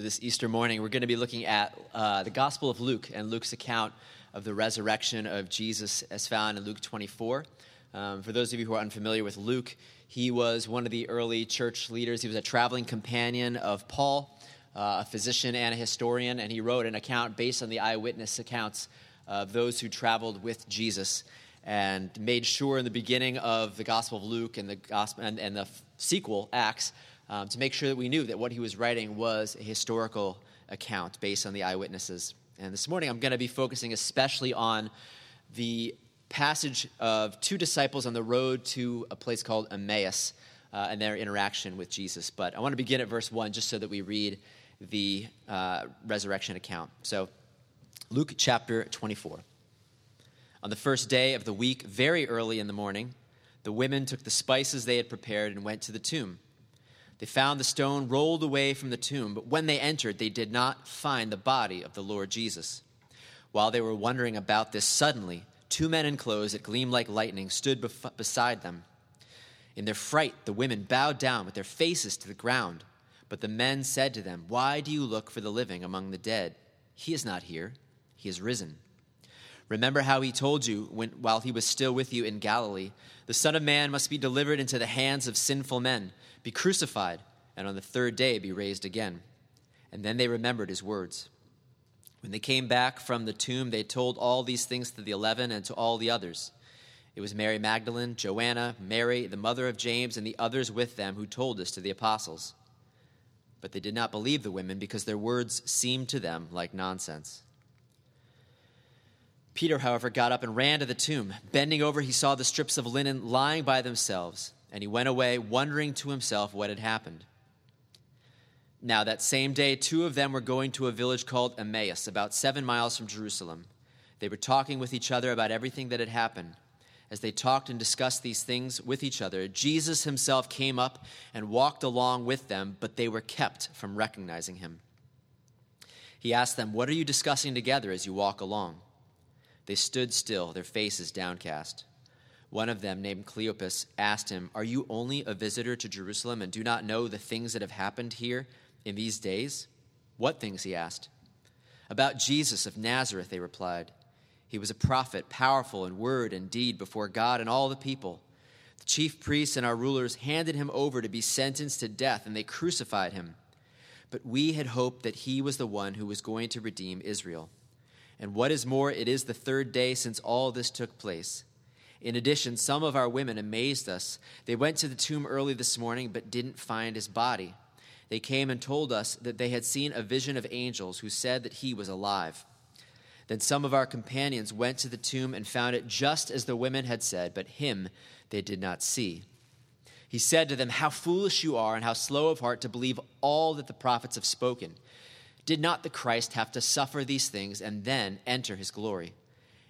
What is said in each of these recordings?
This Easter morning, we're going to be looking at uh, the Gospel of Luke and Luke's account of the resurrection of Jesus as found in Luke 24. Um, for those of you who are unfamiliar with Luke, he was one of the early church leaders. He was a traveling companion of Paul, uh, a physician and a historian, and he wrote an account based on the eyewitness accounts of those who traveled with Jesus and made sure in the beginning of the Gospel of Luke and the, gospel, and, and the sequel, Acts, um, to make sure that we knew that what he was writing was a historical account based on the eyewitnesses. And this morning I'm going to be focusing especially on the passage of two disciples on the road to a place called Emmaus uh, and their interaction with Jesus. But I want to begin at verse 1 just so that we read the uh, resurrection account. So, Luke chapter 24. On the first day of the week, very early in the morning, the women took the spices they had prepared and went to the tomb. They found the stone rolled away from the tomb, but when they entered, they did not find the body of the Lord Jesus. While they were wondering about this, suddenly, two men in clothes that gleamed like lightning stood bef- beside them. In their fright, the women bowed down with their faces to the ground. But the men said to them, Why do you look for the living among the dead? He is not here, he is risen. Remember how he told you when, while he was still with you in Galilee, the Son of Man must be delivered into the hands of sinful men be crucified, and on the third day be raised again. And then they remembered his words. When they came back from the tomb, they told all these things to the eleven and to all the others. It was Mary Magdalene, Joanna, Mary, the mother of James, and the others with them who told this to the apostles. But they did not believe the women because their words seemed to them like nonsense. Peter, however, got up and ran to the tomb. Bending over, he saw the strips of linen lying by themselves and he went away, wondering to himself what had happened. Now, that same day, two of them were going to a village called Emmaus, about seven miles from Jerusalem. They were talking with each other about everything that had happened. As they talked and discussed these things with each other, Jesus himself came up and walked along with them, but they were kept from recognizing him. He asked them, What are you discussing together as you walk along? They stood still, their faces downcast. One of them, named Cleopas, asked him, Are you only a visitor to Jerusalem and do not know the things that have happened here in these days? What things? he asked. About Jesus of Nazareth, they replied. He was a prophet, powerful in word and deed before God and all the people. The chief priests and our rulers handed him over to be sentenced to death, and they crucified him. But we had hoped that he was the one who was going to redeem Israel. And what is more, it is the third day since all this took place. In addition, some of our women amazed us. They went to the tomb early this morning but didn't find his body. They came and told us that they had seen a vision of angels who said that he was alive. Then some of our companions went to the tomb and found it just as the women had said, but him they did not see. He said to them, How foolish you are, and how slow of heart to believe all that the prophets have spoken. Did not the Christ have to suffer these things and then enter his glory?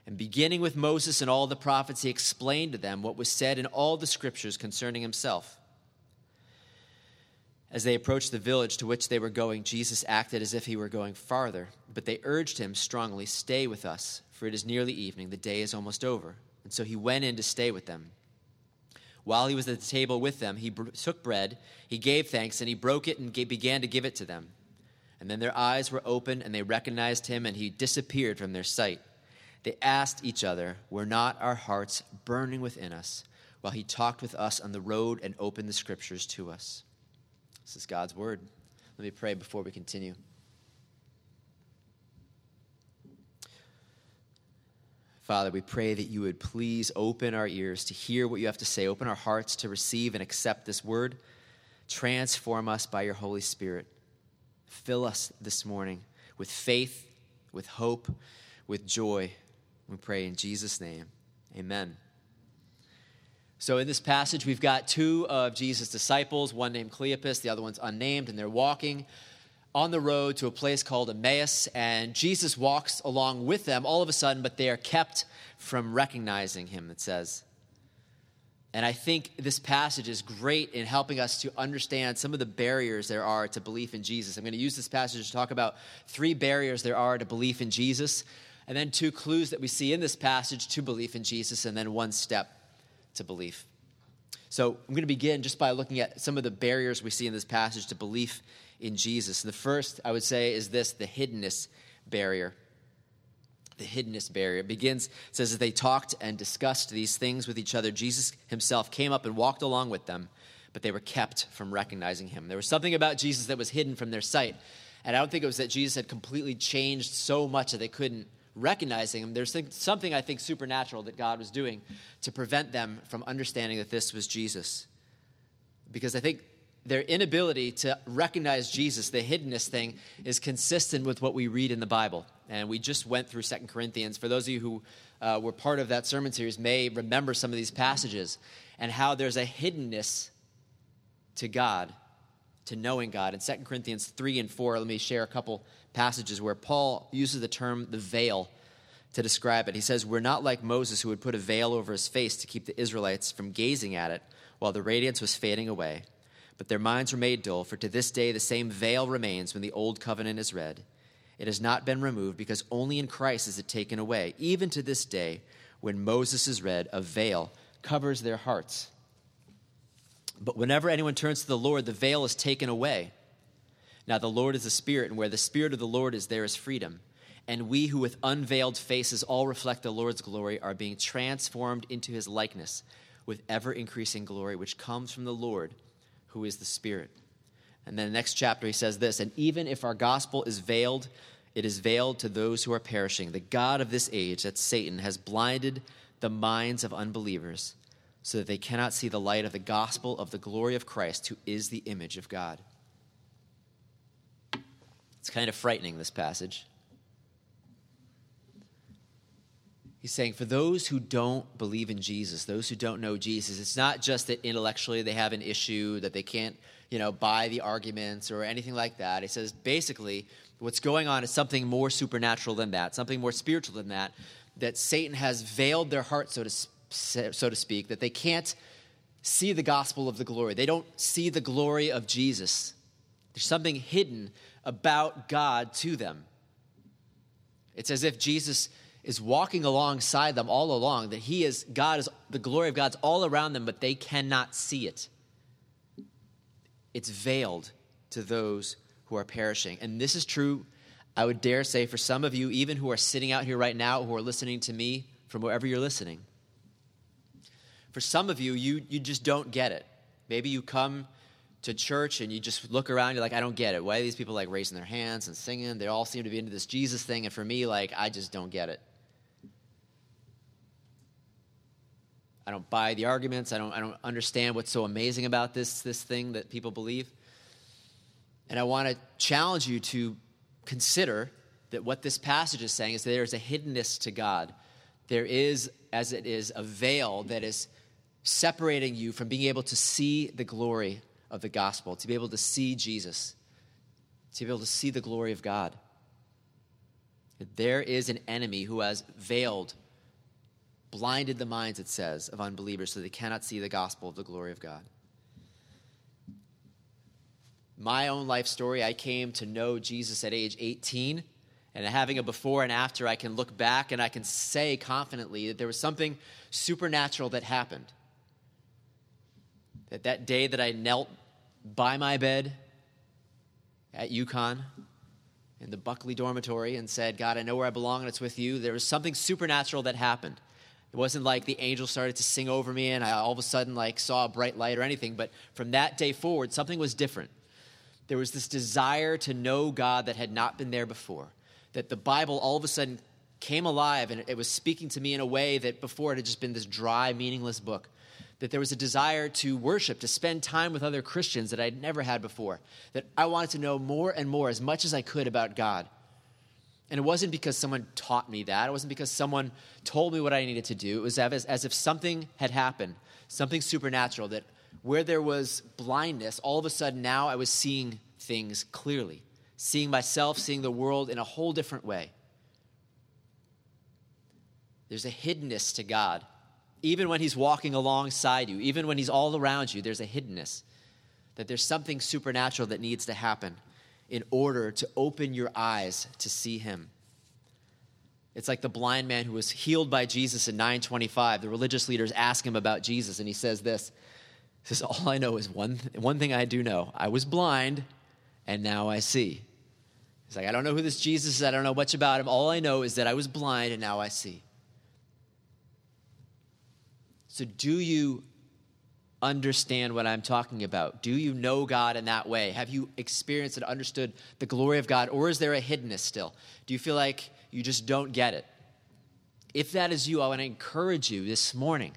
And beginning with Moses and all the prophets, he explained to them what was said in all the scriptures concerning himself. As they approached the village to which they were going, Jesus acted as if he were going farther, but they urged him strongly, Stay with us, for it is nearly evening, the day is almost over. And so he went in to stay with them. While he was at the table with them, he took bread, he gave thanks, and he broke it and began to give it to them. And then their eyes were opened, and they recognized him, and he disappeared from their sight. They asked each other, Were not our hearts burning within us while he talked with us on the road and opened the scriptures to us? This is God's word. Let me pray before we continue. Father, we pray that you would please open our ears to hear what you have to say, open our hearts to receive and accept this word. Transform us by your Holy Spirit. Fill us this morning with faith, with hope, with joy, we pray in Jesus' name. Amen. So, in this passage, we've got two of Jesus' disciples, one named Cleopas, the other one's unnamed, and they're walking on the road to a place called Emmaus, and Jesus walks along with them all of a sudden, but they are kept from recognizing him, it says. And I think this passage is great in helping us to understand some of the barriers there are to belief in Jesus. I'm going to use this passage to talk about three barriers there are to belief in Jesus and then two clues that we see in this passage to belief in Jesus, and then one step to belief. So I'm going to begin just by looking at some of the barriers we see in this passage to belief in Jesus. And the first, I would say, is this the hiddenness barrier. The hiddenness barrier. It begins, says, as they talked and discussed these things with each other, Jesus himself came up and walked along with them, but they were kept from recognizing him. There was something about Jesus that was hidden from their sight. And I don't think it was that Jesus had completely changed so much that they couldn't recognize him. There's something, I think, supernatural that God was doing to prevent them from understanding that this was Jesus. Because I think their inability to recognize Jesus, the hiddenness thing, is consistent with what we read in the Bible. And we just went through Second Corinthians. For those of you who uh, were part of that sermon series, may remember some of these passages and how there's a hiddenness to God, to knowing God. In Second Corinthians 3 and 4, let me share a couple passages where Paul uses the term the veil to describe it. He says, We're not like Moses, who would put a veil over his face to keep the Israelites from gazing at it while the radiance was fading away. But their minds were made dull, for to this day the same veil remains when the old covenant is read. It has not been removed because only in Christ is it taken away. Even to this day, when Moses is read, a veil covers their hearts. But whenever anyone turns to the Lord, the veil is taken away. Now the Lord is the Spirit, and where the Spirit of the Lord is, there is freedom. And we who with unveiled faces all reflect the Lord's glory are being transformed into his likeness with ever increasing glory, which comes from the Lord who is the Spirit. And then the next chapter, he says this And even if our gospel is veiled, it is veiled to those who are perishing. The God of this age, that Satan, has blinded the minds of unbelievers so that they cannot see the light of the gospel of the glory of Christ, who is the image of God. It's kind of frightening, this passage. He's saying, for those who don't believe in Jesus, those who don't know Jesus, it's not just that intellectually they have an issue, that they can't, you know, buy the arguments or anything like that. He says, basically, what's going on is something more supernatural than that, something more spiritual than that, that Satan has veiled their heart, so to, so to speak, that they can't see the gospel of the glory. They don't see the glory of Jesus. There's something hidden about God to them. It's as if Jesus is walking alongside them all along, that He is, God is, the glory of God's all around them, but they cannot see it. It's veiled to those who are perishing. And this is true, I would dare say, for some of you, even who are sitting out here right now, who are listening to me from wherever you're listening. For some of you, you, you just don't get it. Maybe you come to church and you just look around, you're like, I don't get it. Why are these people like raising their hands and singing? They all seem to be into this Jesus thing. And for me, like, I just don't get it. I don't buy the arguments. I don't, I don't understand what's so amazing about this, this thing that people believe. And I want to challenge you to consider that what this passage is saying is that there is a hiddenness to God. There is, as it is, a veil that is separating you from being able to see the glory of the gospel, to be able to see Jesus, to be able to see the glory of God. There is an enemy who has veiled blinded the minds, it says, of unbelievers so they cannot see the gospel of the glory of God. My own life story, I came to know Jesus at age 18. And having a before and after, I can look back and I can say confidently that there was something supernatural that happened. That that day that I knelt by my bed at UConn in the Buckley dormitory and said, God, I know where I belong and it's with you, there was something supernatural that happened. It wasn't like the angel started to sing over me and I all of a sudden like saw a bright light or anything, but from that day forward, something was different. There was this desire to know God that had not been there before. That the Bible all of a sudden came alive and it was speaking to me in a way that before it had just been this dry, meaningless book. That there was a desire to worship, to spend time with other Christians that I'd never had before. That I wanted to know more and more, as much as I could about God. And it wasn't because someone taught me that. It wasn't because someone told me what I needed to do. It was as, as if something had happened, something supernatural, that where there was blindness, all of a sudden now I was seeing things clearly, seeing myself, seeing the world in a whole different way. There's a hiddenness to God. Even when He's walking alongside you, even when He's all around you, there's a hiddenness. That there's something supernatural that needs to happen in order to open your eyes to see him. It's like the blind man who was healed by Jesus in 925. The religious leaders ask him about Jesus, and he says this. He says, All I know is one, one thing I do know. I was blind, and now I see. He's like, I don't know who this Jesus is. I don't know much about him. All I know is that I was blind and now I see. So, do you understand what I'm talking about? Do you know God in that way? Have you experienced and understood the glory of God? Or is there a hiddenness still? Do you feel like you just don't get it? If that is you, I want to encourage you this morning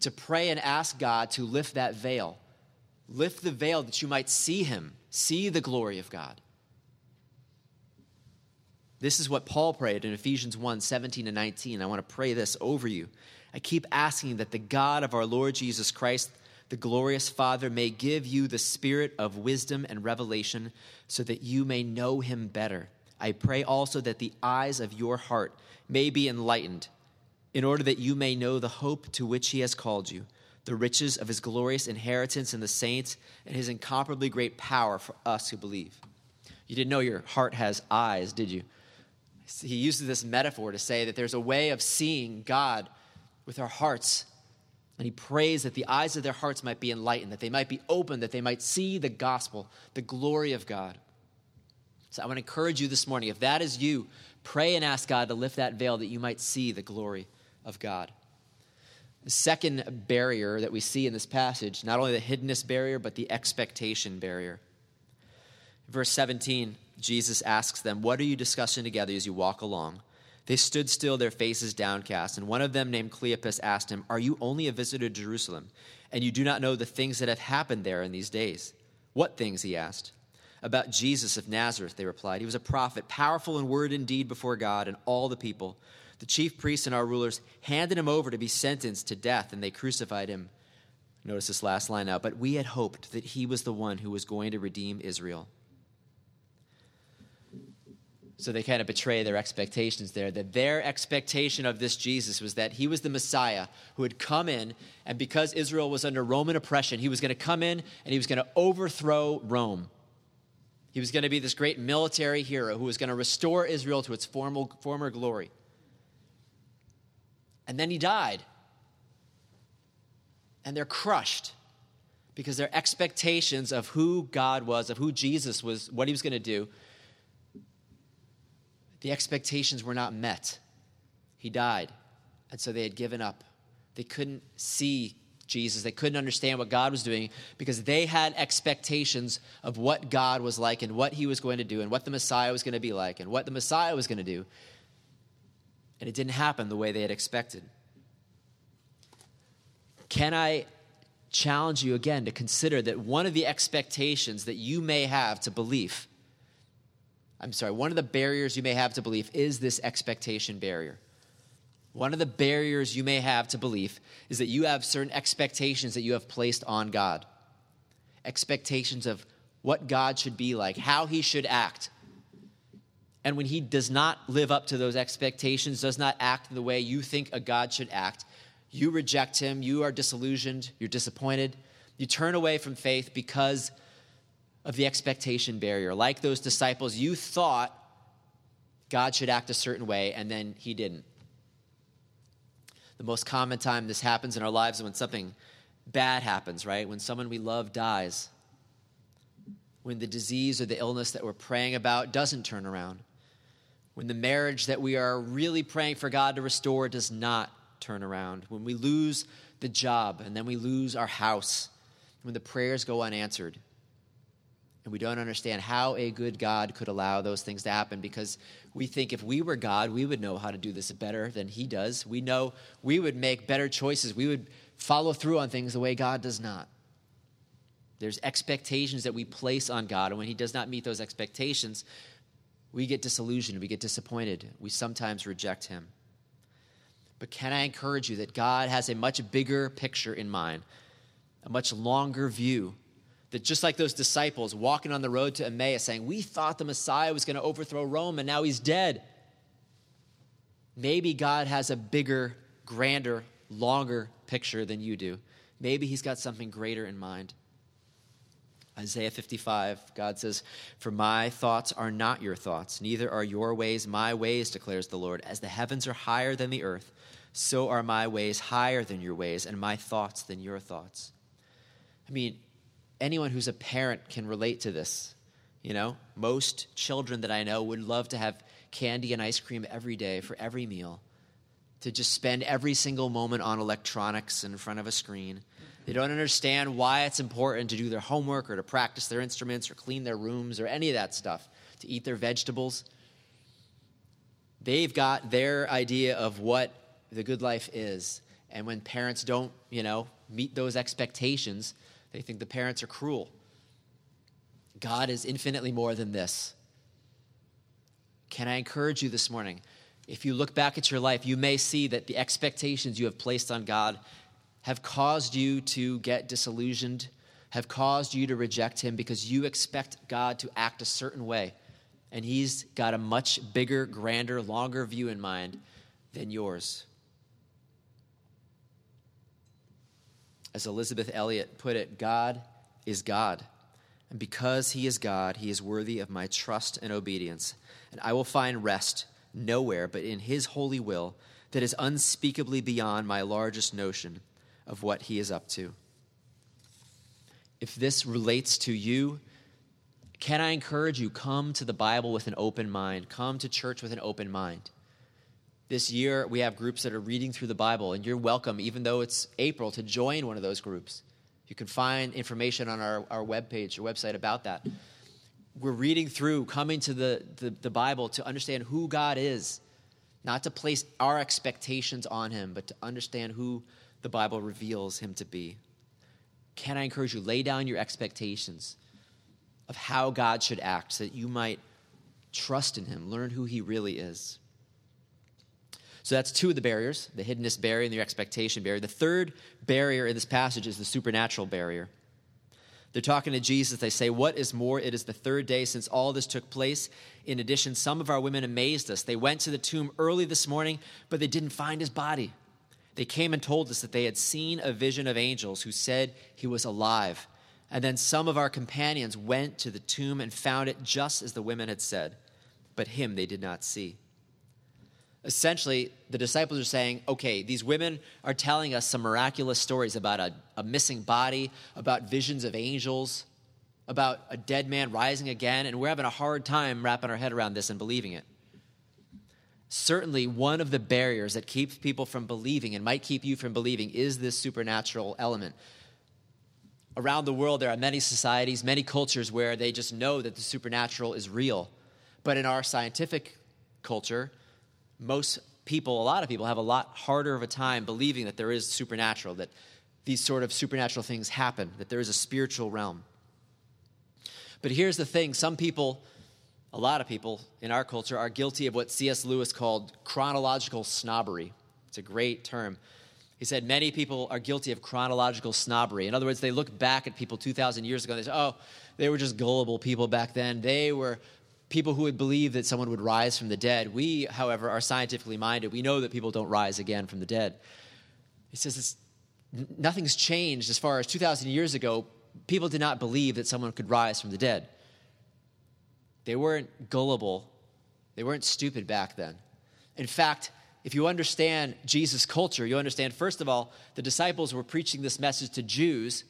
to pray and ask God to lift that veil. Lift the veil that you might see Him, see the glory of God. This is what Paul prayed in Ephesians 1 17 and 19. I want to pray this over you. I keep asking that the God of our Lord Jesus Christ, the glorious Father, may give you the spirit of wisdom and revelation so that you may know him better. I pray also that the eyes of your heart may be enlightened, in order that you may know the hope to which he has called you, the riches of his glorious inheritance in the saints, and his incomparably great power for us who believe. You didn't know your heart has eyes, did you? He uses this metaphor to say that there's a way of seeing God with our hearts. And he prays that the eyes of their hearts might be enlightened, that they might be open, that they might see the gospel, the glory of God. So I want to encourage you this morning, if that is you, pray and ask God to lift that veil that you might see the glory of God. The second barrier that we see in this passage, not only the hiddenness barrier, but the expectation barrier. Verse 17, Jesus asks them, What are you discussing together as you walk along? They stood still, their faces downcast, and one of them, named Cleopas, asked him, Are you only a visitor to Jerusalem, and you do not know the things that have happened there in these days? What things? he asked. About Jesus of Nazareth, they replied. He was a prophet, powerful in word and deed before God and all the people. The chief priests and our rulers handed him over to be sentenced to death, and they crucified him. Notice this last line now. But we had hoped that he was the one who was going to redeem Israel. So they kind of betray their expectations there. That their expectation of this Jesus was that he was the Messiah who had come in, and because Israel was under Roman oppression, he was going to come in and he was going to overthrow Rome. He was going to be this great military hero who was going to restore Israel to its formal, former glory. And then he died. And they're crushed because their expectations of who God was, of who Jesus was, what he was going to do, the expectations were not met. He died. And so they had given up. They couldn't see Jesus. They couldn't understand what God was doing because they had expectations of what God was like and what he was going to do and what the Messiah was going to be like and what the Messiah was going to do. And it didn't happen the way they had expected. Can I challenge you again to consider that one of the expectations that you may have to belief I'm sorry, one of the barriers you may have to belief is this expectation barrier. One of the barriers you may have to belief is that you have certain expectations that you have placed on God. Expectations of what God should be like, how he should act. And when he does not live up to those expectations, does not act the way you think a God should act, you reject him, you are disillusioned, you're disappointed, you turn away from faith because of the expectation barrier. Like those disciples, you thought God should act a certain way, and then he didn't. The most common time this happens in our lives is when something bad happens, right? When someone we love dies. When the disease or the illness that we're praying about doesn't turn around. When the marriage that we are really praying for God to restore does not turn around. When we lose the job and then we lose our house. When the prayers go unanswered and we don't understand how a good God could allow those things to happen because we think if we were God, we would know how to do this better than He does. We know we would make better choices. We would follow through on things the way God does not. There's expectations that we place on God, and when He does not meet those expectations, we get disillusioned, we get disappointed, we sometimes reject Him. But can I encourage you that God has a much bigger picture in mind, a much longer view that just like those disciples walking on the road to Emmaus saying, We thought the Messiah was going to overthrow Rome and now he's dead. Maybe God has a bigger, grander, longer picture than you do. Maybe he's got something greater in mind. Isaiah 55, God says, For my thoughts are not your thoughts, neither are your ways my ways, declares the Lord. As the heavens are higher than the earth, so are my ways higher than your ways, and my thoughts than your thoughts. I mean, anyone who's a parent can relate to this. You know, most children that I know would love to have candy and ice cream every day for every meal, to just spend every single moment on electronics in front of a screen. They don't understand why it's important to do their homework or to practice their instruments or clean their rooms or any of that stuff, to eat their vegetables. They've got their idea of what the good life is. And when parents don't, you know, meet those expectations, they think the parents are cruel. God is infinitely more than this. Can I encourage you this morning? If you look back at your life, you may see that the expectations you have placed on God have caused you to get disillusioned, have caused you to reject Him because you expect God to act a certain way. And He's got a much bigger, grander, longer view in mind than yours. As Elisabeth Elliot put it, God is God. And because he is God, he is worthy of my trust and obedience. And I will find rest nowhere but in his holy will that is unspeakably beyond my largest notion of what he is up to. If this relates to you, can I encourage you? Come to the Bible with an open mind. Come to church with an open mind. This year, we have groups that are reading through the Bible, and you're welcome, even though it's April, to join one of those groups. You can find information on our, our webpage or website about that. We're reading through, coming to the, the, the Bible to understand who God is, not to place our expectations on Him, but to understand who the Bible reveals Him to be. Can I encourage you, lay down your expectations of how God should act so that you might trust in Him, learn who He really is. So that's two of the barriers the hiddenness barrier and the expectation barrier. The third barrier in this passage is the supernatural barrier. They're talking to Jesus. They say, What is more? It is the third day since all this took place. In addition, some of our women amazed us. They went to the tomb early this morning, but they didn't find his body. They came and told us that they had seen a vision of angels who said he was alive. And then some of our companions went to the tomb and found it just as the women had said, but him they did not see essentially the disciples are saying okay these women are telling us some miraculous stories about a, a, missing body about visions of angels about a dead man rising again and we're having a hard time wrapping our head around this and believing it. Certainly one of the barriers that keeps people from believing and might keep you from believing is this supernatural element. Around the world there are many societies many cultures where they just know that the supernatural is real. But in our scientific culture most people, a lot of people, have a lot harder of a time believing that there is supernatural, that these sort of supernatural things happen, that there is a spiritual realm. But here's the thing some people, a lot of people in our culture, are guilty of what C.S. Lewis called chronological snobbery. It's a great term. He said many people are guilty of chronological snobbery. In other words, they look back at people 2,000 years ago and they say, oh, they were just gullible people back then. They were people who would believe that someone would rise from the dead. We, however, are scientifically minded. We know that people don't rise again from the dead. He says nothing's changed as far as 2,000 years ago. People did not believe that someone could rise from the dead. They weren't gullible, they weren't stupid back then. In fact, if you understand Jesus' culture, you understand, first of all, the disciples were preaching this message to Jews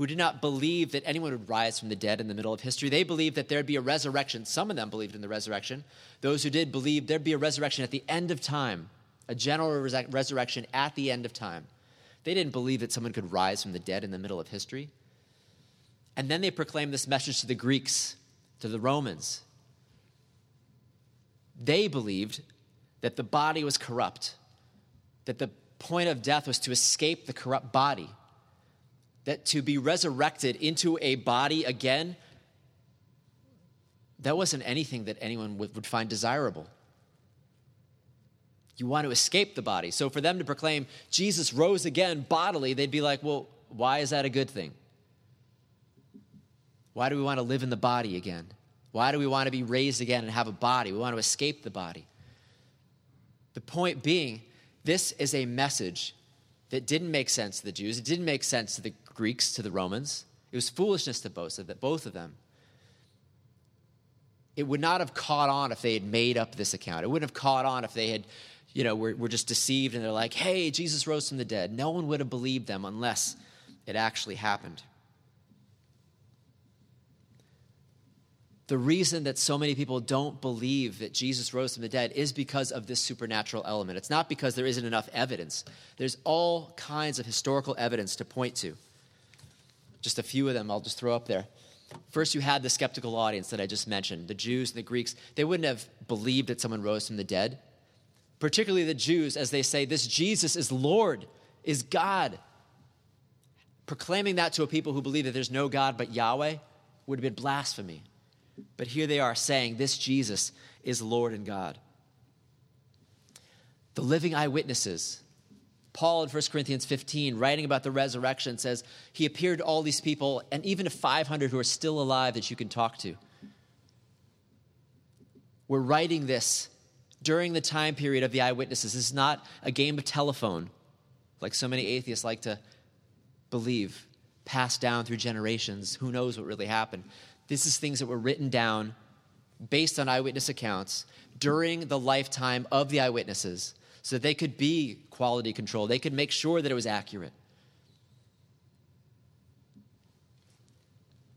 who did not believe that anyone would rise from the dead in the middle of history. They believed that there'd be a resurrection. Some of them believed in the resurrection. Those who did believe there'd be a resurrection at the end of time, a general res- resurrection at the end of time. They didn't believe that someone could rise from the dead in the middle of history. And then they proclaimed this message to the Greeks, to the Romans. They believed that the body was corrupt, that the point of death was to escape the corrupt body that to be resurrected into a body again, that wasn't anything that anyone would, would find desirable. You want to escape the body. So for them to proclaim Jesus rose again bodily, they'd be like, well, why is that a good thing? Why do we want to live in the body again? Why do we want to be raised again and have a body? We want to escape the body. The point being, this is a message that didn't make sense to the Jews. It didn't make sense to the Greeks to the Romans. It was foolishness to both of, both of them. It would not have caught on if they had made up this account. It wouldn't have caught on if they had, you know, were, were just deceived and they're like, hey, Jesus rose from the dead. No one would have believed them unless it actually happened. The reason that so many people don't believe that Jesus rose from the dead is because of this supernatural element. It's not because there isn't enough evidence. There's all kinds of historical evidence to point to. Just a few of them I'll just throw up there. First, you had the skeptical audience that I just mentioned the Jews and the Greeks. They wouldn't have believed that someone rose from the dead, particularly the Jews, as they say, This Jesus is Lord, is God. Proclaiming that to a people who believe that there's no God but Yahweh would have been blasphemy. But here they are saying this Jesus is Lord and God. The living eyewitnesses. Paul in 1 Corinthians 15, writing about the resurrection, says he appeared to all these people and even to 500 who are still alive that you can talk to. We're writing this during the time period of the eyewitnesses. This is not a game of telephone, like so many atheists like to believe, passed down through generations. Who knows what really happened? This is things that were written down based on eyewitness accounts during the lifetime of the eyewitnesses so that they could be quality control. They could make sure that it was accurate.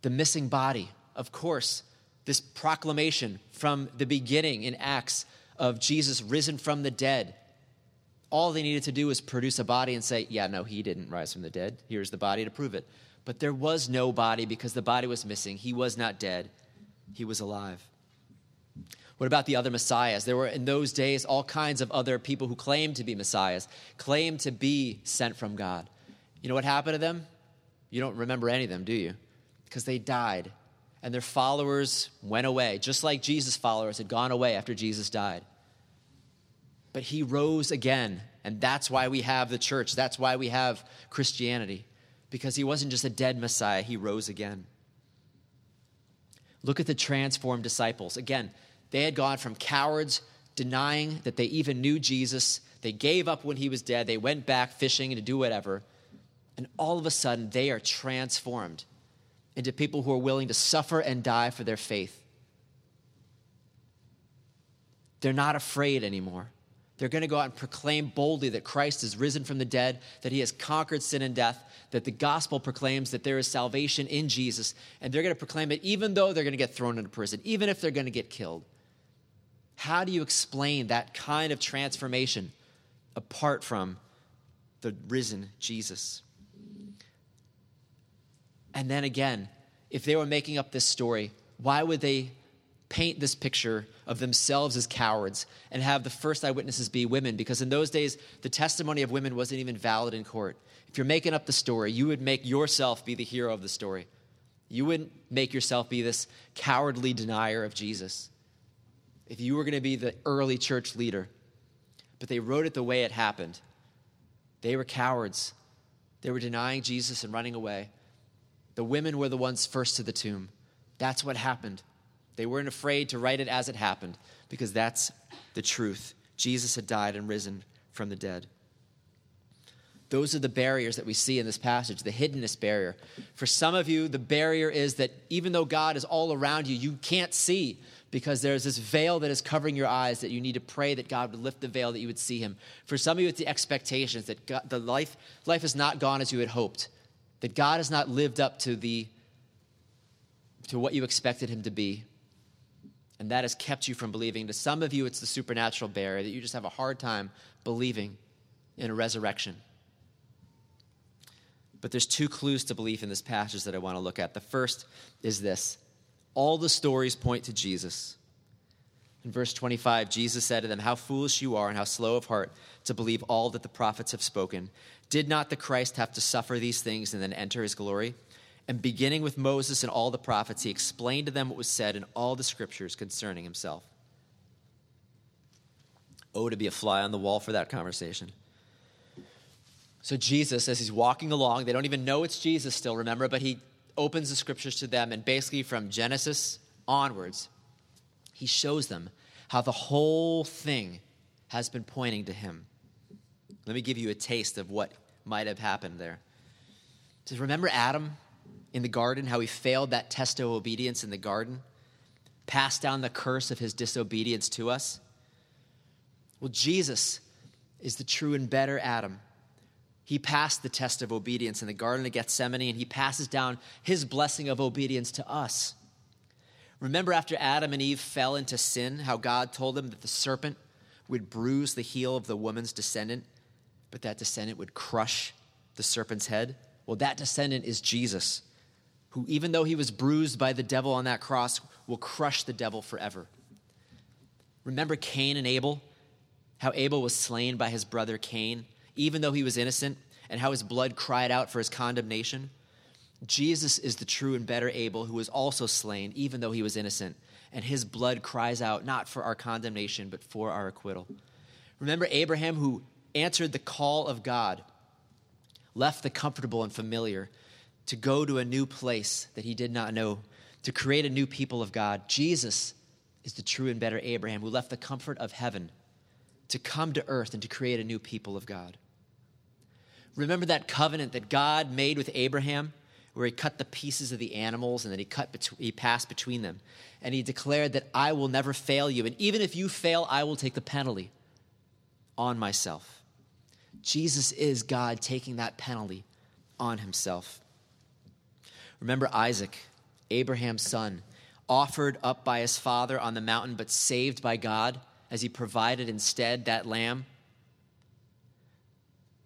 The missing body, of course, this proclamation from the beginning in Acts of Jesus risen from the dead. All they needed to do was produce a body and say, Yeah, no, he didn't rise from the dead. Here's the body to prove it. But there was no body because the body was missing. He was not dead, he was alive. What about the other messiahs? There were in those days all kinds of other people who claimed to be messiahs, claimed to be sent from God. You know what happened to them? You don't remember any of them, do you? Because they died and their followers went away, just like Jesus' followers had gone away after Jesus died. But he rose again, and that's why we have the church. That's why we have Christianity because he wasn't just a dead Messiah, he rose again. Look at the transformed disciples. Again, they had gone from cowards denying that they even knew Jesus. They gave up when he was dead. They went back fishing to do whatever. And all of a sudden, they are transformed into people who are willing to suffer and die for their faith. They're not afraid anymore. They're going to go out and proclaim boldly that Christ is risen from the dead, that he has conquered sin and death, that the gospel proclaims that there is salvation in Jesus, and they're going to proclaim it even though they're going to get thrown into prison, even if they're going to get killed. How do you explain that kind of transformation apart from the risen Jesus? And then again, if they were making up this story, why would they paint this picture of themselves as cowards and have the first eyewitnesses be women because in those days the testimony of women wasn't even valid in court. If you're making up the story you would make yourself be the hero of the story. You wouldn't make yourself be this cowardly denier of jesus. If you were going to be the early church leader but they wrote it the way it happened. They were cowards. They were denying jesus and running away. The women were the ones first to the tomb. That's what happened they weren't afraid to write it as it happened because that's the truth. Jesus had died and risen from the dead. Those are the barriers that we see in this passage, the hiddenness barrier. For some of you, the barrier is that even though God is all around you, you can't see because there's this veil that is covering your eyes that you need to pray that God would lift the veil that you would see him. For some of you, it's the expectations that God, the life, life has not gone as you had hoped, that God has not lived up to, the, to what you expected him to be and that has kept you from believing. To some of you, it's the supernatural barrier that you just have a hard time believing in a resurrection. But there's two clues to belief in this passage that I want to look at. The first is this all the stories point to Jesus. In verse 25, Jesus said to them, How foolish you are and how slow of heart to believe all that the prophets have spoken. Did not the Christ have to suffer these things and then enter his glory? And beginning with Moses and all the prophets, he explained to them what was said in all the scriptures concerning himself. Oh, to be a fly on the wall for that conversation. So, Jesus, as he's walking along, they don't even know it's Jesus still, remember, but he opens the scriptures to them, and basically from Genesis onwards, he shows them how the whole thing has been pointing to him. Let me give you a taste of what might have happened there. Says, remember Adam? In the garden, how he failed that test of obedience in the garden, passed down the curse of his disobedience to us? Well, Jesus is the true and better Adam. He passed the test of obedience in the Garden of Gethsemane, and he passes down his blessing of obedience to us. Remember after Adam and Eve fell into sin, how God told them that the serpent would bruise the heel of the woman's descendant, but that descendant would crush the serpent's head? Well, that descendant is Jesus, who, even though he was bruised by the devil on that cross, will crush the devil forever. Remember Cain and Abel? How Abel was slain by his brother Cain, even though he was innocent, and how his blood cried out for his condemnation? Jesus is the true and better Abel who was also slain, even though he was innocent. And his blood cries out not for our condemnation, but for our acquittal. Remember Abraham who answered the call of God, left the comfortable and familiar to go to a new place that he did not know, to create a new people of God. Jesus is the true and better Abraham who left the comfort of heaven to come to earth and to create a new people of God. Remember that covenant that God made with Abraham? where he cut the pieces of the animals and then he cut he passed between them and he declared that i will never fail you and even if you fail i will take the penalty on myself jesus is god taking that penalty on himself remember isaac abraham's son offered up by his father on the mountain but saved by god as he provided instead that lamb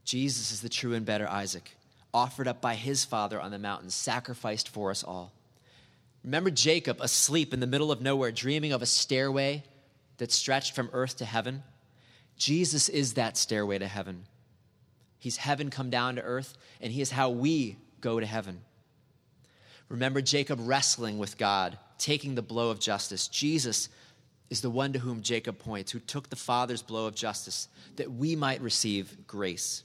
jesus is the true and better isaac offered up by his father on the mountain, sacrificed for us all. Remember Jacob asleep in the middle of nowhere, dreaming of a stairway that stretched from earth to heaven? Jesus is that stairway to heaven. He's heaven come down to earth, and he is how we go to heaven. Remember Jacob wrestling with God, taking the blow of justice. Jesus is the one to whom Jacob points, who took the Father's blow of justice that we might receive grace.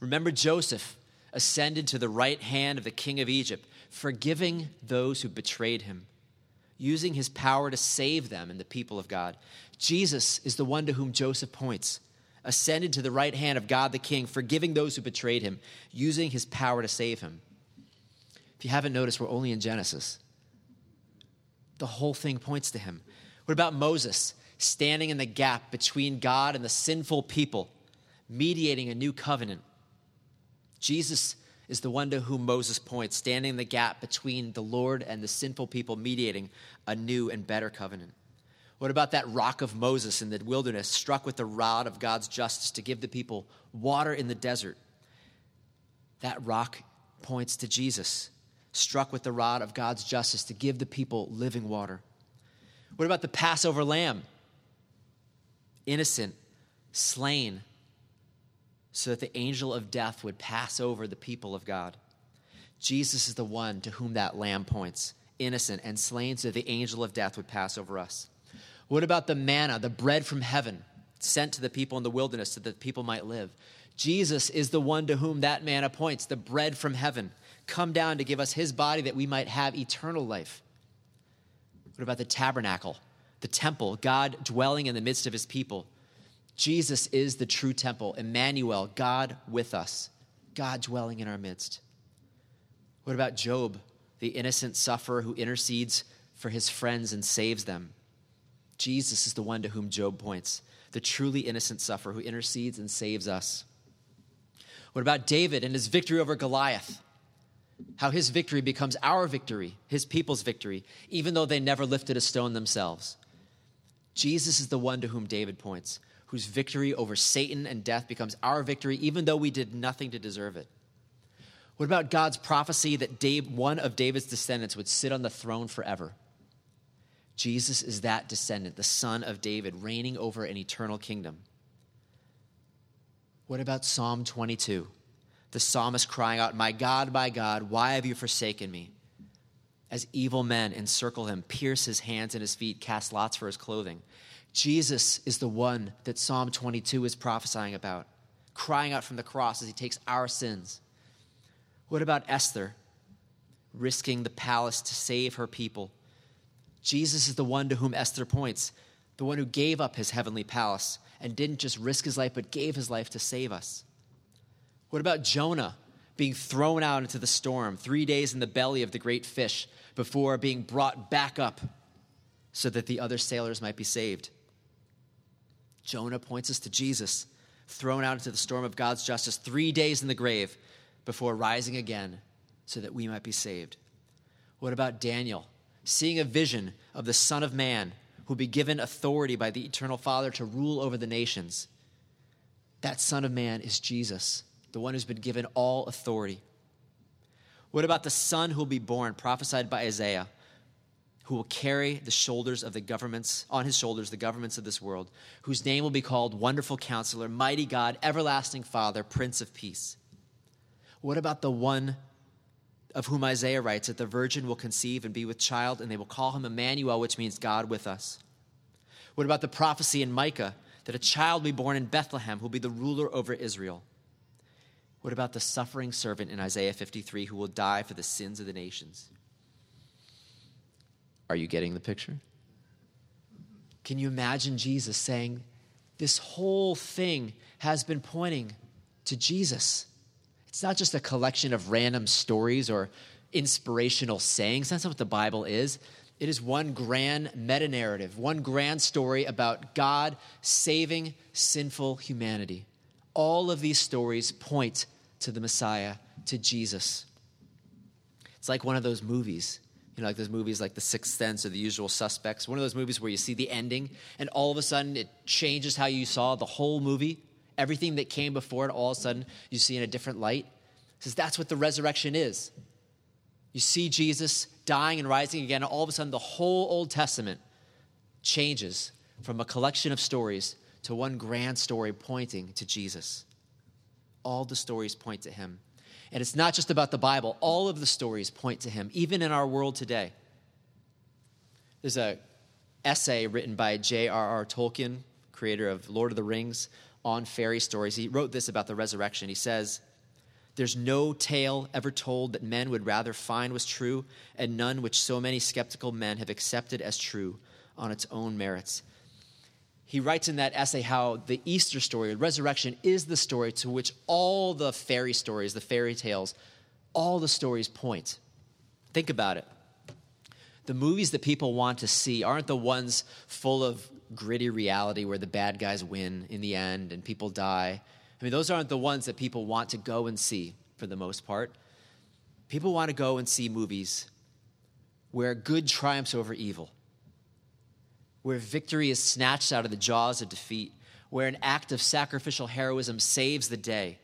Remember Joseph ascended to the right hand of the king of Egypt, forgiving those who betrayed him, using his power to save them and the people of God. Jesus is the one to whom Joseph points, ascended to the right hand of God the king, forgiving those who betrayed him, using his power to save him. If you haven't noticed, we're only in Genesis. The whole thing points to him. What about Moses standing in the gap between God and the sinful people, mediating a new covenant? Jesus is the one to whom Moses points, standing in the gap between the Lord and the sinful people, mediating a new and better covenant. What about that rock of Moses in the wilderness, struck with the rod of God's justice to give the people water in the desert? That rock points to Jesus, struck with the rod of God's justice to give the people living water. What about the Passover lamb? Innocent, slain, so that the angel of death would pass over the people of God. Jesus is the one to whom that lamb points, innocent and slain, so that the angel of death would pass over us. What about the manna, the bread from heaven, sent to the people in the wilderness so that the people might live? Jesus is the one to whom that manna points, the bread from heaven, come down to give us his body that we might have eternal life. What about the tabernacle, the temple, God dwelling in the midst of his people? Jesus is the true temple, Emmanuel, God with us, God dwelling in our midst. What about Job, the innocent sufferer who intercedes for his friends and saves them? Jesus is the one to whom Job points, the truly innocent sufferer who intercedes and saves us. What about David and his victory over Goliath? How his victory becomes our victory, his people's victory, even though they never lifted a stone themselves. Jesus is the one to whom David points, whose victory over Satan and death becomes our victory, even though we did nothing to deserve it? What about God's prophecy that Dave, one of David's descendants would sit on the throne forever? Jesus is that descendant, the son of David, reigning over an eternal kingdom. What about Psalm 22? The psalmist crying out, My God, my God, why have you forsaken me? As evil men encircle him, pierce his hands and his feet, cast lots for his clothing. Jesus is the one that Psalm 22 is prophesying about, crying out from the cross as he takes our sins. What about Esther, risking the palace to save her people? Jesus is the one to whom Esther points, the one who gave up his heavenly palace and didn't just risk his life, but gave his life to save us. What about Jonah being thrown out into the storm, three days in the belly of the great fish, before being brought back up so that the other sailors might be saved? Jonah points us to Jesus, thrown out into the storm of God's justice, three days in the grave before rising again so that we might be saved. What about Daniel, seeing a vision of the Son of Man who be given authority by the eternal Father to rule over the nations. That Son of Man is Jesus, the one who's been given all authority. What about the Son who will be born, prophesied by Isaiah, who will carry the shoulders of the governments, on his shoulders, the governments of this world, whose name will be called Wonderful Counselor, Mighty God, Everlasting Father, Prince of Peace? What about the one of whom Isaiah writes that the virgin will conceive and be with child, and they will call him Emmanuel, which means God with us? What about the prophecy in Micah that a child will be born in Bethlehem who will be the ruler over Israel? What about the suffering servant in Isaiah 53 who will die for the sins of the nations? Are you getting the picture? Can you imagine Jesus saying, This whole thing has been pointing to Jesus? It's not just a collection of random stories or inspirational sayings. That's not what the Bible is. It is one grand meta narrative, one grand story about God saving sinful humanity. All of these stories point to the Messiah, to Jesus. It's like one of those movies, you know, like those movies like The Sixth Sense or The Usual Suspects, one of those movies where you see the ending and all of a sudden it changes how you saw the whole movie. Everything that came before it, all of a sudden, you see in a different light. It says that's what the resurrection is. You see Jesus dying and rising again, and all of a sudden, the whole Old Testament changes from a collection of stories to one grand story pointing to Jesus. All the stories point to him. And it's not just about the Bible, all of the stories point to him, even in our world today. There's a essay written by J.R.R. Tolkien, creator of Lord of the Rings, on fairy stories. He wrote this about the resurrection. He says, There's no tale ever told that men would rather find was true, and none which so many skeptical men have accepted as true on its own merits. He writes in that essay how the Easter story, resurrection, is the story to which all the fairy stories, the fairy tales, all the stories point. Think about it. The movies that people want to see aren't the ones full of gritty reality where the bad guys win in the end and people die. I mean, those aren't the ones that people want to go and see for the most part. People want to go and see movies where good triumphs over evil, where victory is snatched out of the jaws of defeat, where an act of sacrificial heroism saves the day,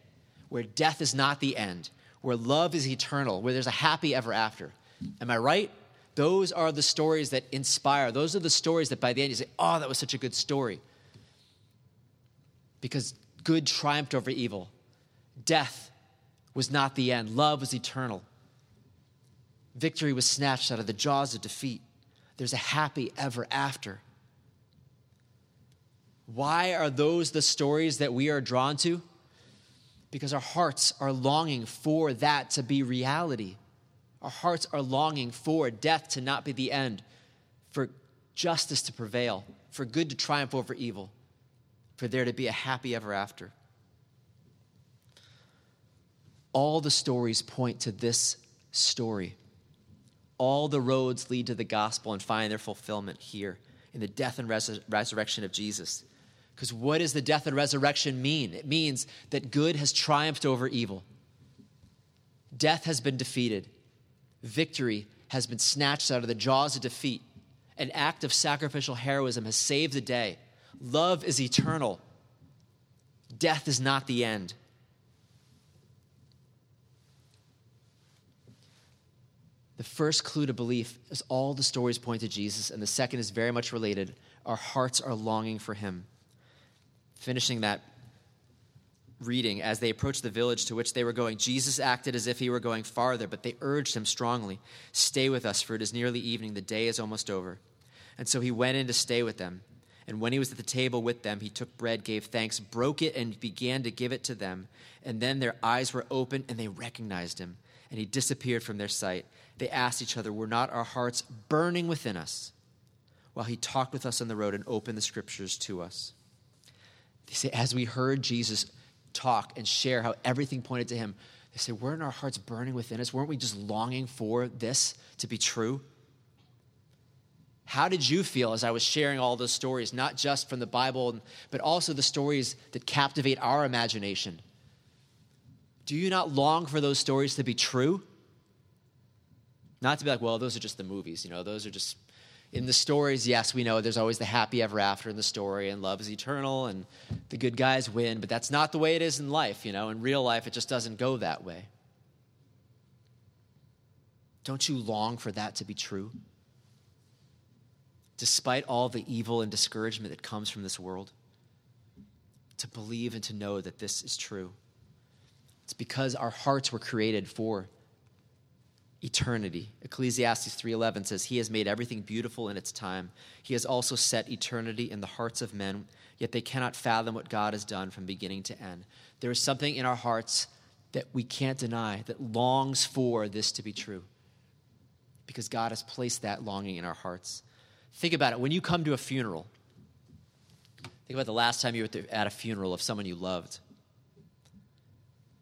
where death is not the end, where love is eternal, where there's a happy ever after. Am I right? Those are the stories that inspire. Those are the stories that by the end you say, oh, that was such a good story. Because good triumphed over evil. Death was not the end, love was eternal. Victory was snatched out of the jaws of defeat. There's a happy ever after. Why are those the stories that we are drawn to? Because our hearts are longing for that to be reality. Our hearts are longing for death to not be the end, for justice to prevail, for good to triumph over evil, for there to be a happy ever after. All the stories point to this story. All the roads lead to the gospel and find their fulfillment here in the death and res- resurrection of Jesus. Because what does the death and resurrection mean? It means that good has triumphed over evil, death has been defeated, victory has been snatched out of the jaws of defeat. An act of sacrificial heroism has saved the day. Love is eternal. Death is not the end. The first clue to belief is all the stories point to Jesus, and the second is very much related. Our hearts are longing for him. Finishing that reading, as they approached the village to which they were going, Jesus acted as if he were going farther, but they urged him strongly, Stay with us, for it is nearly evening. The day is almost over. And so he went in to stay with them. And when he was at the table with them, he took bread, gave thanks, broke it, and began to give it to them. And then their eyes were opened, and they recognized him. And he disappeared from their sight. They asked each other, Were not our hearts burning within us while he talked with us on the road and opened the scriptures to us? They say, As we heard Jesus talk and share how everything pointed to him, they say, Weren't our hearts burning within us? Weren't we just longing for this to be true? How did you feel as I was sharing all those stories, not just from the Bible, but also the stories that captivate our imagination? Do you not long for those stories to be true? Not to be like, well, those are just the movies, you know, those are just in the stories, yes, we know there's always the happy ever after in the story, and love is eternal, and the good guys win, but that's not the way it is in life, you know. In real life, it just doesn't go that way. Don't you long for that to be true? Despite all the evil and discouragement that comes from this world, to believe and to know that this is true. It's because our hearts were created for eternity. Ecclesiastes 3:11 says he has made everything beautiful in its time. He has also set eternity in the hearts of men, yet they cannot fathom what God has done from beginning to end. There is something in our hearts that we can't deny that longs for this to be true. Because God has placed that longing in our hearts. Think about it. When you come to a funeral, think about the last time you were at a funeral of someone you loved.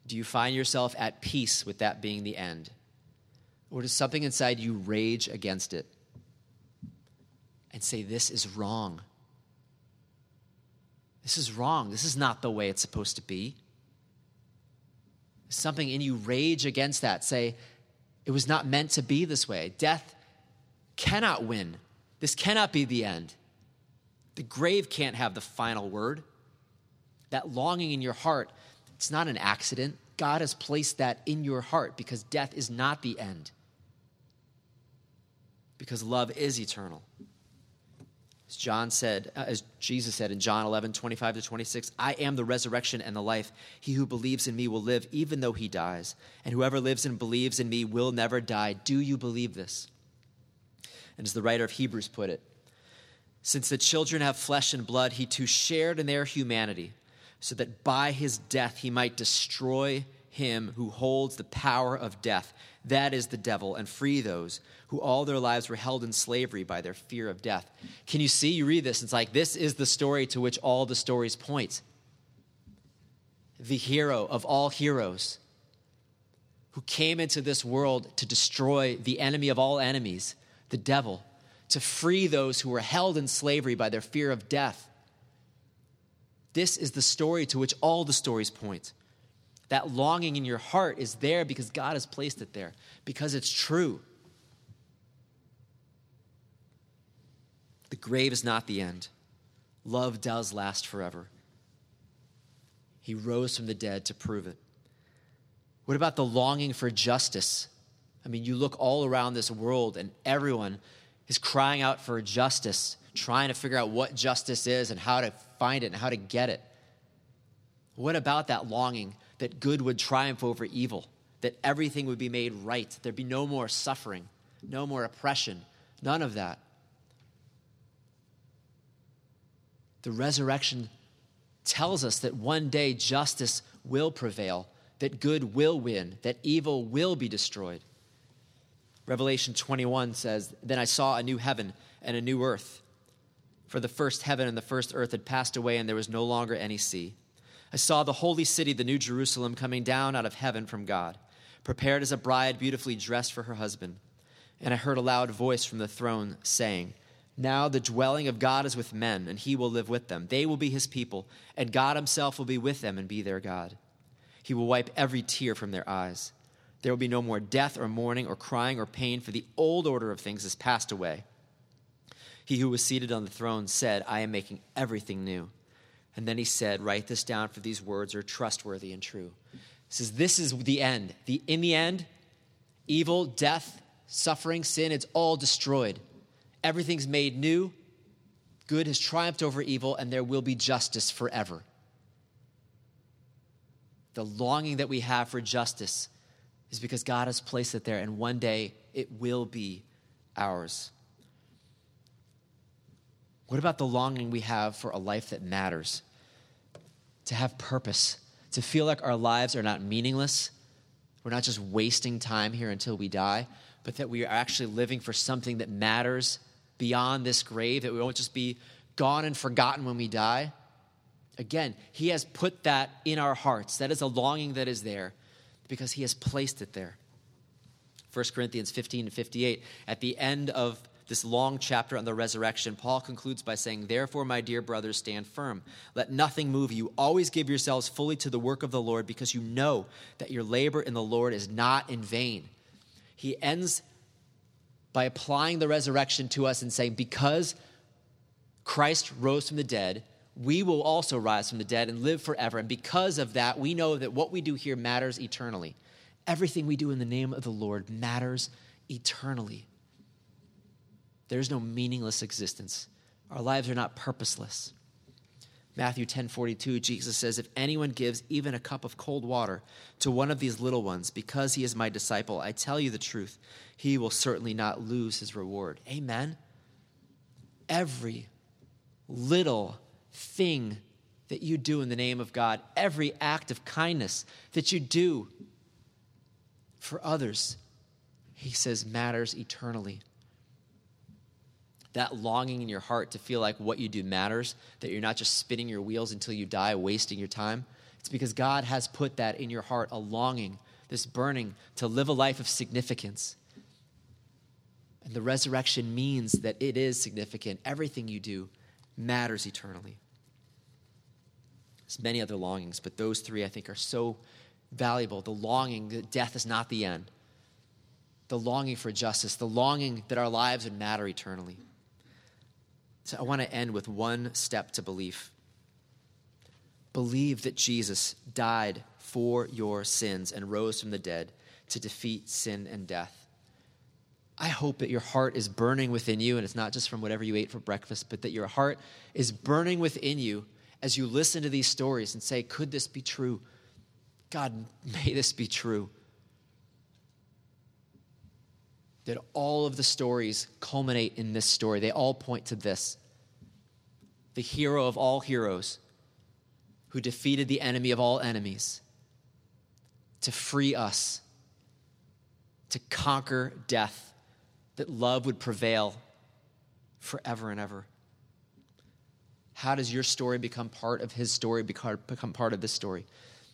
Do you find yourself at peace with that being the end? Or does something inside you rage against it and say, This is wrong? This is wrong. This is not the way it's supposed to be. Something in you rage against that. Say, It was not meant to be this way. Death cannot win. This cannot be the end. The grave can't have the final word. That longing in your heart, it's not an accident. God has placed that in your heart because death is not the end because love is eternal. As John said, uh, as Jesus said in John 11, 25 to 26, I am the resurrection and the life. He who believes in me will live even though he dies. And whoever lives and believes in me will never die. Do you believe this? And as the writer of Hebrews put it, since the children have flesh and blood, he too shared in their humanity, so that by his death he might destroy him who holds the power of death, that is the devil, and free those who all their lives were held in slavery by their fear of death. Can you see? You read this, it's like this is the story to which all the stories point. The hero of all heroes who came into this world to destroy the enemy of all enemies, the devil, to free those who were held in slavery by their fear of death. This is the story to which all the stories point. That longing in your heart is there because God has placed it there, because it's true. The grave is not the end. Love does last forever. He rose from the dead to prove it. What about the longing for justice? I mean, you look all around this world and everyone is crying out for justice, trying to figure out what justice is and how to find it and how to get it. What about that longing that good would triumph over evil, that everything would be made right, there'd be no more suffering, no more oppression, none of that? The resurrection tells us that one day justice will prevail, that good will win, that evil will be destroyed. Revelation 21 says, Then I saw a new heaven and a new earth. For the first heaven and the first earth had passed away, and there was no longer any sea. I saw the holy city, the new Jerusalem, coming down out of heaven from God, prepared as a bride beautifully dressed for her husband. And I heard a loud voice from the throne saying, now the dwelling of God is with men, and he will live with them. They will be his people, and God himself will be with them and be their God. He will wipe every tear from their eyes. There will be no more death or mourning or crying or pain, for the old order of things has passed away. He who was seated on the throne said, I am making everything new. And then he said, Write this down, for these words are trustworthy and true. He says, This is the end. The, in the end, evil, death, suffering, sin, it's all destroyed. Everything's made new. Good has triumphed over evil, and there will be justice forever. The longing that we have for justice is because God has placed it there, and one day it will be ours. What about the longing we have for a life that matters? To have purpose, to feel like our lives are not meaningless. We're not just wasting time here until we die, but that we are actually living for something that matters beyond this grave, that we won't just be gone and forgotten when we die. Again, He has put that in our hearts. That is a longing that is there because He has placed it there. 1 Corinthians 15 to 58, at the end of this long chapter on the resurrection, Paul concludes by saying, Therefore, my dear brothers, stand firm. Let nothing move you. Always give yourselves fully to the work of the Lord because you know that your labor in the Lord is not in vain. He ends by applying the resurrection to us and saying, because Christ rose from the dead, we will also rise from the dead and live forever. And because of that, we know that what we do here matters eternally. Everything we do in the name of the Lord matters eternally. There's no meaningless existence. Our lives are not purposeless. Matthew 10 42, Jesus says, If anyone gives even a cup of cold water to one of these little ones because he is my disciple, I tell you the truth, he will certainly not lose his reward. Amen. Every little thing that you do in the name of God, every act of kindness that you do for others, he says matters eternally that longing in your heart to feel like what you do matters, that you're not just spinning your wheels until you die, wasting your time. It's because God has put that in your heart, a longing, this burning to live a life of significance. And the resurrection means that it is significant. Everything you do matters eternally. There's many other longings, but those three I think are so valuable. The longing that death is not the end, the longing for justice, the longing that our lives would matter eternally. So I want to end with one step to belief. Believe that Jesus died for your sins and rose from the dead to defeat sin and death. I hope that your heart is burning within you, and it's not just from whatever you ate for breakfast, but that your heart is burning within you as you listen to these stories and say, Could this be true? God, may this be true. That all of the stories culminate in this story. They all point to this the hero of all heroes who defeated the enemy of all enemies to free us, to conquer death, that love would prevail forever and ever. How does your story become part of his story, become part of this story?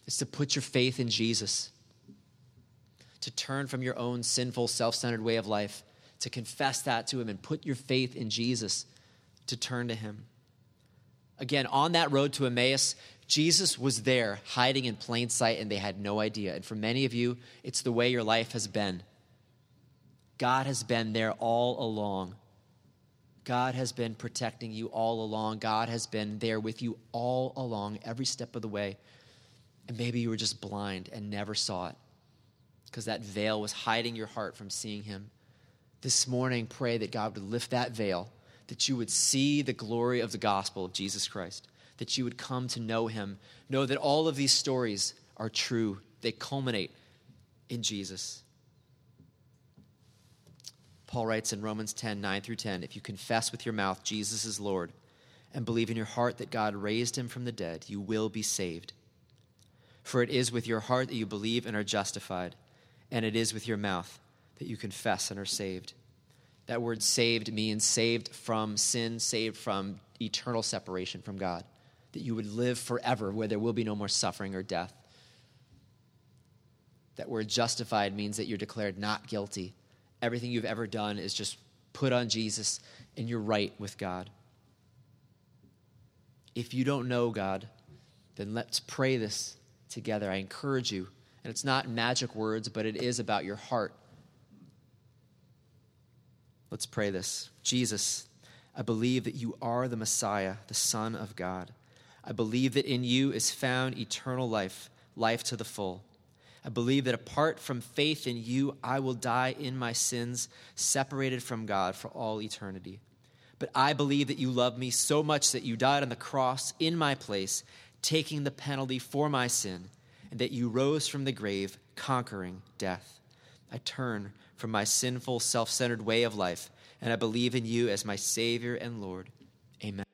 It's to put your faith in Jesus to turn from your own sinful, self centered way of life, to confess that to Him and put your faith in Jesus, to turn to Him. Again, on that road to Emmaus, Jesus was there hiding in plain sight and they had no idea. And for many of you, it's the way your life has been. God has been there all along. God has been protecting you all along. God has been there with you all along, every step of the way. And maybe you were just blind and never saw it because that veil was hiding your heart from seeing Him. This morning, pray that God would lift that veil, that you would see the glory of the gospel of Jesus Christ, that you would come to know Him. Know that all of these stories are true, they culminate in Jesus. Paul writes in Romans 10 9 through 10 If you confess with your mouth Jesus is Lord and believe in your heart that God raised him from the dead, you will be saved. For it is with your heart that you believe and are justified and it is with your mouth that you confess and are saved. That word saved means saved from sin, saved from eternal separation from God, that you would live forever where there will be no more suffering or death. That word justified means that you're declared not guilty. Everything you've ever done is just put on Jesus and you're right with God. If you don't know God, then let's pray this together. I encourage you and it's not magic words, but it is about your heart. Let's pray this. Jesus, I believe that you are the Messiah, the Son of God. I believe that in you is found eternal life, life to the full. I believe that apart from faith in you, I will die in my sins, separated from God for all eternity. But I believe that you love me so much that you died on the cross in my place, taking the penalty for my sin and that you rose from the grave, conquering death. I turn from my sinful, self centered way of life, and I believe in you as my Savior and Lord. Amen.